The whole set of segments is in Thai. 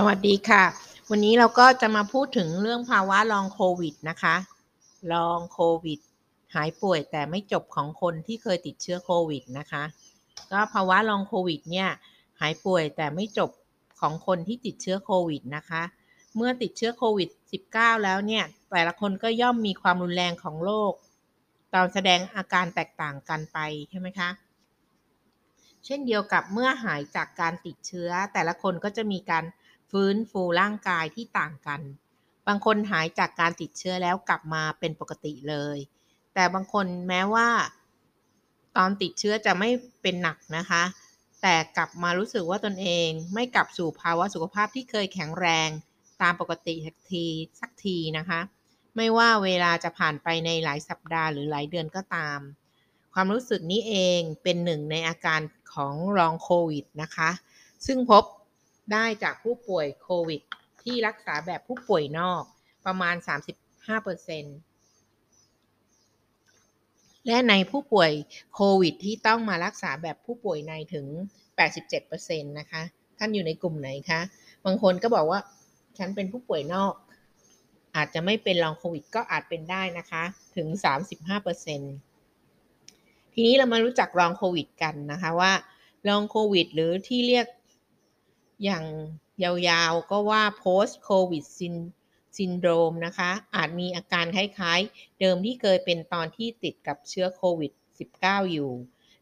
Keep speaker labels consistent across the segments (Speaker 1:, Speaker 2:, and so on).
Speaker 1: สวัสดีค่ะ วันนี้เราก็จะมาพูดถึงเรื่องภาวะลองโควิดนะคะลองโควิด หายป่วยแต่ไม่จบของคนที่เคยติดเชื้อโควิดนะคะ ก็ภาวะลองโควิดเนี่ยหายป่วยแต่ไม่จบของคนที่ติดเชื้อโควิดนะคะ เมื่อติดเชื้อโควิด -19 แล้วเนี่ย แต่ละคนก็ย่อมมีความรุนแรงของโรคตอนแสดงอาการแตกต่างกันไปใช่ไหมคะเช่นเดียวกับเมื่อหายจากการติดเชื้อ แต่ละคนก็จะมีการ ฟื้นฟูร่างกายที่ต่างกัน บางคนหายจากการติดเชื้อแล้วกลับมาเป็นปกติเลย แต่บางคนแม้ว่า ตอนติดเชื้อจะไม่เป็นหนักนะคะ แต่กลับมารู้สึกว่าตนเองไม่กลับสู่ภาวะสุขภาพที่เคยแข็งแรงตามปกติสักทีสักทีนะคะ ไม่ว่าเวลาจะผ่านไปในหลายสัปดาห์หรือหลายเดือนก็ตาม ความรู้สึกนี้เองเป็นหนึ่งในอาการของรองโควิดนะคะ ซึ่งพบ ได้จากผู้ป่วยโควิด ที่รักษาแบบผู้ป่วยนอกประมาณ 35%และในผู้ป่วยโควิด ที่ต้องมารักษาแบบผู้ป่วยในถึง 87%นะคะ ท่านอยู่ในกลุ่มไหนคะ บางคนก็บอกว่าฉันเป็นผู้ป่วยนอก อาจจะไม่เป็นลองโควิด ก็อาจเป็นได้นะคะถึง 35%ทีนี้เรามารู้จักลองโควิด กันนะคะว่าลองโควิด หรือที่เรียก อย่างยาวๆ ก็ว่า post covid syndrome นะคะ อาจมีอาการคล้ายๆ เดิมที่เคยเป็นตอนที่ติดกับเชื้อโควิด -19 อยู่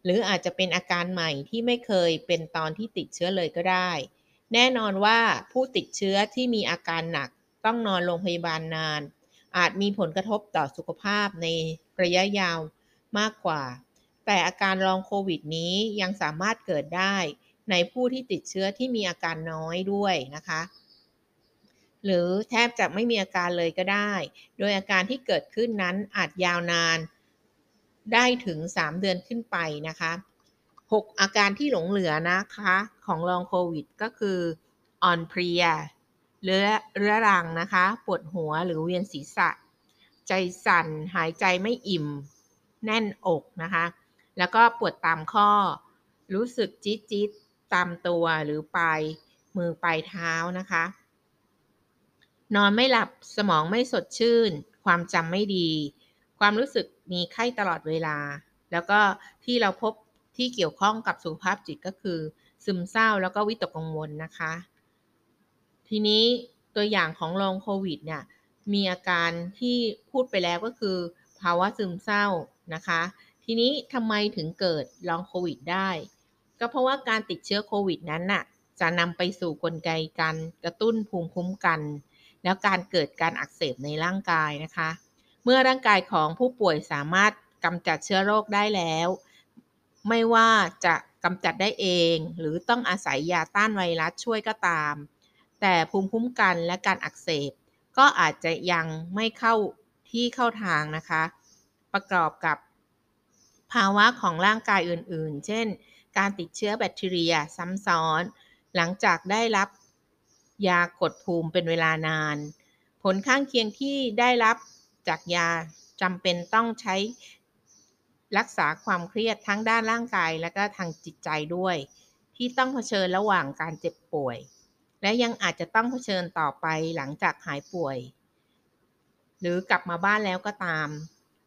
Speaker 1: หรืออาจจะเป็นอาการใหม่ที่ไม่เคยเป็นตอนที่ติดเชื้อเลยก็ได้ แน่นอนว่าผู้ติดเชื้อที่มีอาการหนักต้องนอนโรงพยาบาลนาน อาจมีผลกระทบต่อสุขภาพในระยะยาวมากกว่า แต่อาการรองโควิดนี้ยังสามารถเกิดได้ ในผู้ที่ติดเชื้อที่มีอาการน้อยด้วยนะคะ หรือแทบจะไม่มีอาการเลยก็ได้ โดยอาการที่เกิดขึ้นนั้นอาจยาวนานได้ถึง 3 เดือนขึ้นไปนะคะ 6 อาการที่หลงเหลือนะคะของลองโควิดก็คืออ่อนเพลียเรื้อเรื้อรังนะคะ ปวดหัวหรือเวียนศีรษะ ใจสั่นหายใจไม่อิ่ม แน่นอกนะคะ แล้วก็ปวดตามข้อ รู้สึกจี๊ดจี๊ด ตามตัวหรือปลายมือปลายเท้านะคะ นอนไม่หลับสมองไม่สดชื่น ความจำไม่ดี ความรู้สึกมีไข้ตลอดเวลา แล้วก็ที่เราพบที่เกี่ยวข้องกับสุขภาพจิตก็คือ ซึมเศร้าแล้วก็วิตกกังวลนะคะ ทีนี้ตัวอย่างของลองโควิดเนี่ยมีอาการที่พูดไปแล้วก็คือ ภาวะซึมเศร้านะคะ ทีนี้ทำไมถึงเกิดลองโควิดได้ ก็เพราะว่าการติดเชื้อโควิดนั้นน่ะจะนำไปสู่กลไกการกระตุ้นภูมิคุ้มกัน แล้วการเกิดการอักเสบในร่างกายนะคะ เมื่อร่างกายของผู้ป่วยสามารถกำจัดเชื้อโรคได้แล้ว ไม่ว่าจะกำจัดได้เอง หรือต้องอาศัยยาต้านไวรัสช่วยก็ตาม แต่ภูมิคุ้มกันและการอักเสบ ก็อาจจะยังไม่เข้าที่เข้าทางนะคะ ประกอบกับภาวะของร่างกายอื่นๆ เช่น การติดเชื้อแบคทีเรียซ้ำซ้อน หลังจากได้รับยากดภูมิเป็นเวลานาน ผลข้างเคียงที่ได้รับจากยาจำเป็นต้องใช้รักษาความเครียดทั้งด้านร่างกายและก็ทางจิตใจด้วย ที่ต้องเผชิญระหว่างการเจ็บป่วย และยังอาจจะต้องเผชิญต่อไปหลังจากหายป่วย หรือกลับมาบ้านแล้วก็ตาม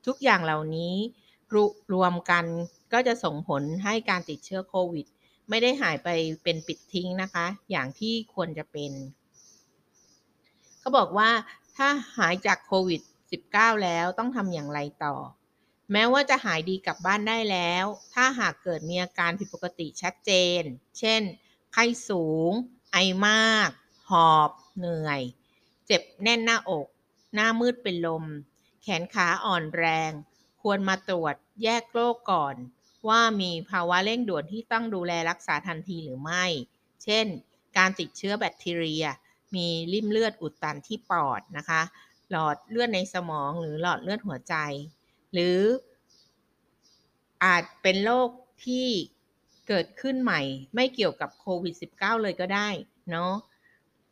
Speaker 1: ทุกอย่างเหล่านี้ รรวมกันก็จะส่งผลให้การติดเชื้อโควิด ไม่ได้หายไปเป็นปิดทิ้งนะคะ อย่างที่ควรจะเป็นเขาบอกว่าถ้าหายจากโควิด -19 แล้วต้องทำอย่างไรต่อ แม้ว่าจะหายดีกลับบ้านได้แล้ว ถ้าหากเกิดมีอาการผิดปกติชัดเจน เช่น ไข้สูง ไอมาก หอบ เหนื่อย เจ็บแน่นหน้าอก หน้ามืดเป็นลม แขนขาอ่อนแรง ควรมาตรวจแยกโรคก่อน ว่ามีภาวะเร่งด่วนที่ต้องดูแลรักษาทันทีหรือไม่ เช่น การติดเชื้อแบคทีเรีย มีริ่มเลือดอุดตันที่ปอดนะคะ หลอดเลือดในสมองหรือหลอดเลือดหัวใจ หรือ อาจเป็นโรคที่เกิดขึ้นใหม่ ไม่เกี่ยวกับโควิด -19 เลยก็ได้เนาะ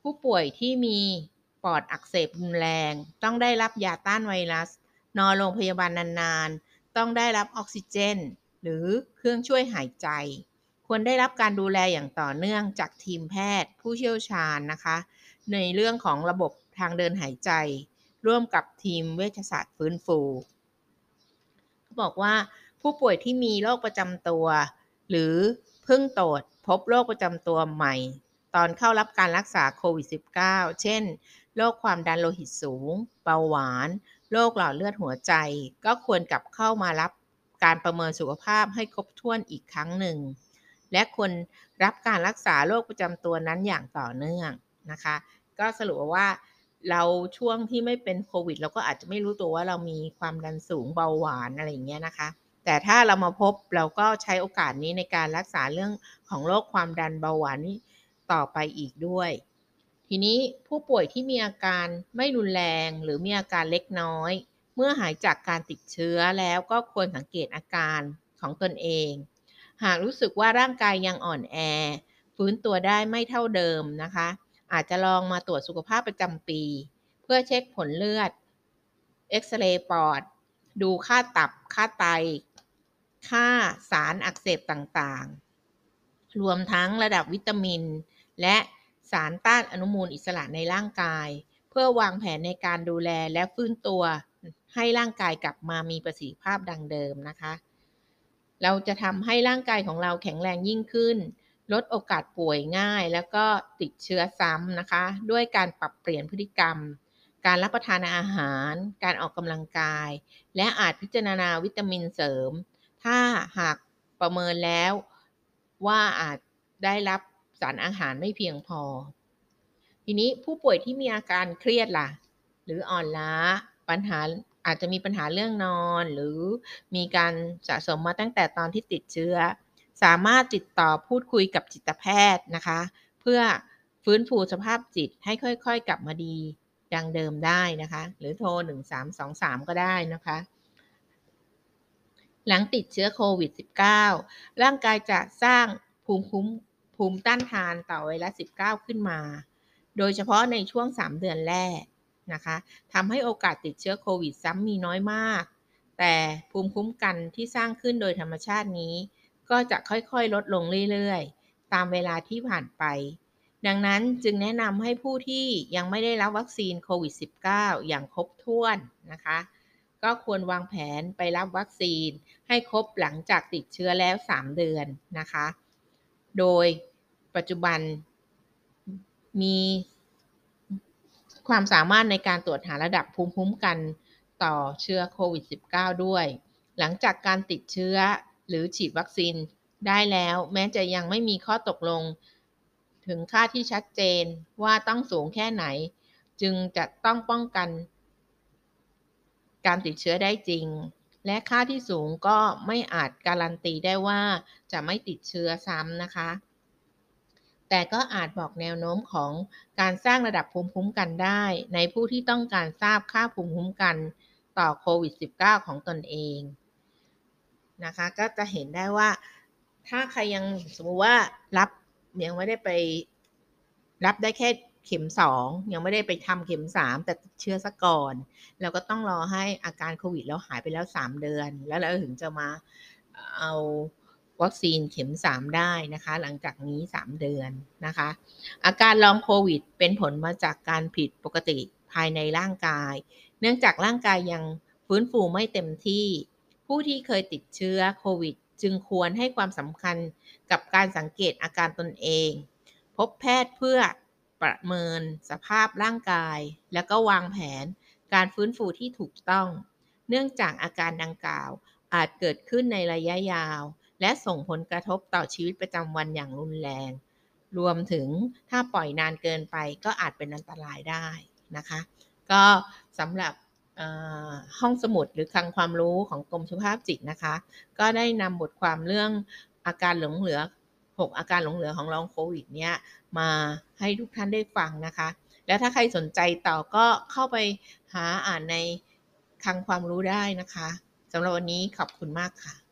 Speaker 1: ผู้ป่วยที่มีปอดอักเสบรุนแรง ต้องได้รับยาต้านไวรัส นอนโรงพยาบาลนานๆ ต้องได้รับออกซิเจน หรือเครื่องช่วยหายใจ ควรได้รับการดูแลอย่างต่อเนื่องจากทีมแพทย์ ผู้เชี่ยวชาญนะคะ ในเรื่องของระบบทางเดินหายใจ ร่วมกับทีมเวชศาสตร์ฟื้นฟูเขาบอกว่าผู้ป่วยที่มีโรคประจำตัว หรือเพิ่งตรวจพบโรคประจำตัวใหม่ ตอนเข้ารับการรักษาโควิด -19 เช่น โรคความดันโลหิตสูง เบาหวาน โรคหลอดเลือดหัวใจ ก็ควรกลับเข้ามารับการประเมินสุขภาพให้ครบถ้วนอีกครั้งหนึ่ง และควรรับการรักษาโรคประจำตัวนั้นอย่างต่อเนื่องนะคะ ก็สรุปว่าเราช่วงที่ไม่เป็นโควิด เราก็อาจจะไม่รู้ตัวว่าเรามีความดันสูงเบาหวานอะไรอย่างเงี้ยนะคะ แต่ถ้าเรามาพบเราก็ใช้โอกาสนี้ในการรักษาเรื่องของโรคความดันเบาหวานนี้ต่อไปอีกด้วย ทีนี้ผู้ป่วยที่มีอาการไม่รุนแรงหรือมีอาการเล็กน้อย เมื่อหายจากการติดเชื้อแล้วก็ควรสังเกตอาการของตนเอง หากรู้สึกว่าร่างกายยังอ่อนแอ ฟื้นตัวได้ไม่เท่าเดิมนะคะ อาจจะลองมาตรวจสุขภาพประจำปี เพื่อเช็คผลเลือดเอ็กซเรย์ปอด ดูค่าตับ ค่าไต ค่าสารอักเสบต่างๆ รวมทั้งระดับวิตามิน และ สารต้านอนุมูลอิสระในร่างกาย เพื่อวางแผนในการดูแลและฟื้นตัวให้ร่างกายกลับมามีประสิทธิภาพดังเดิมนะคะ เราจะทำให้ร่างกายของเราแข็งแรงยิ่งขึ้น ลดโอกาสป่วยง่าย แล้วก็ติดเชื้อซ้ำนะคะ ด้วยการปรับเปลี่ยนพฤติกรรม การรับประทานอาหาร การออกกำลังกาย และอาจพิจารณาวิตามินเสริม ถ้าหากประเมินแล้วว่าอาจได้รับ สารอาหารไม่เพียงพอ ทีนี้ผู้ป่วยที่มีอาการเครียดล่ะ หรืออ่อนล้าปัญหาอาจจะมีปัญหาเรื่องนอน หรือมีการสะสมมาตั้งแต่ตอนที่ติดเชื้อ สามารถติดต่อพูดคุยกับจิตแพทย์นะคะ เพื่อฟื้นฟูสภาพจิตให้ค่อยๆ กลับมาดีดังเดิมได้นะคะ หรือโทร 1323 ก็ได้นะคะ หลังติดเชื้อโควิด -19 ร่างกายจะสร้างภูมิคุ้ม ภูมิต้านทานต่อไวรัส 19 ขึ้นมา โดยเฉพาะในช่วง 3 เดือนแรกนะคะทำให้โอกาสติดเชื้อโควิดซ้ำมีน้อยมาก แต่ภูมิคุ้มกันที่สร้างขึ้นโดยธรรมชาตินี้ ก็จะค่อยๆ ลดลงเรื่อยๆ ตามเวลาที่ผ่านไป ดังนั้นจึงแนะนำให้ผู้ที่ยังไม่ได้รับวัคซีนโควิด -19 อย่างครบถ้วนนะคะ ก็ควรวางแผนไปรับวัคซีนให้ครบหลังจากติดเชื้อแล้ว 3 เดือนนะคะ โดยปัจจุบันมีความสามารถในการตรวจหาระดับภูมิคุ้มกันต่อเชื้อโควิด -19 ด้วย หลังจากการติดเชื้อหรือฉีดวัคซีนได้แล้ว แม้จะยังไม่มีข้อตกลง ถึงค่าที่ชัดเจนว่าต้องสูงแค่ไหน จึงจะต้องป้องกัน การติดเชื้อได้จริง และค่าที่สูงก็ไม่อาจการันตีได้ว่าจะไม่ติดเชื้อซ้ำนะคะ แต่ก็อาจบอกแนวโน้มของการสร้างระดับภูมิคุ้มกันได้ ในผู้ที่ต้องการทราบค่าภูมิคุ้มกันต่อโควิด -19 ของตนเองนะคะ ก็จะเห็นได้ว่าถ้าใครยังสมมติว่ารับยังไม่ได้ไปรับได้แค่ เข็มสองยังไม่ได้ไปทำเข็มสามแต่เชื้อซะก่อนเราก็ต้องรอให้อาการโควิดแล้วหายไปแล้วสามเดือน แล้วเราถึงจะมาเอาวัคซีนเข็ม3ได้นะคะ หลังจากนี้3เดือนนะคะ อาการลองโควิด เป็นผลมาจากการผิดปกติภายในร่างกาย เนื่องจากร่างกายยังฟื้นฟูไม่เต็มที่ ผู้ที่เคยติดเชื้อโควิด จึงควรให้ความสำคัญกับการสังเกตอาการตนเอง พบแพทย์เพื่อ ประเมินสภาพร่างกาย แล้วก็วางแผนการฟื้นฟูที่ถูกต้อง เนื่องจากอาการดังกล่าวอาจเกิดขึ้นในระยะยาว และส่งผลกระทบต่อชีวิตประจำวันอย่างรุนแรง รวมถึงถ้าปล่อยนานเกินไปก็อาจเป็นอันตรายได้นะคะ ก็สำหรับห้องสมุดหรือคลังความรู้ของกรมสุขภาพจิตนะคะ ก็ได้นำบทความเรื่องอาการหลงเหลือ 6 อาการหลงเหลือของลองโควิดเนี้ยมาให้ทุกท่านได้ฟังนะคะ แล้วถ้าใครสนใจต่อก็เข้าไปหาอ่านในคลังความรู้ได้นะคะสำหรับวันนี้ขอบคุณมากค่ะ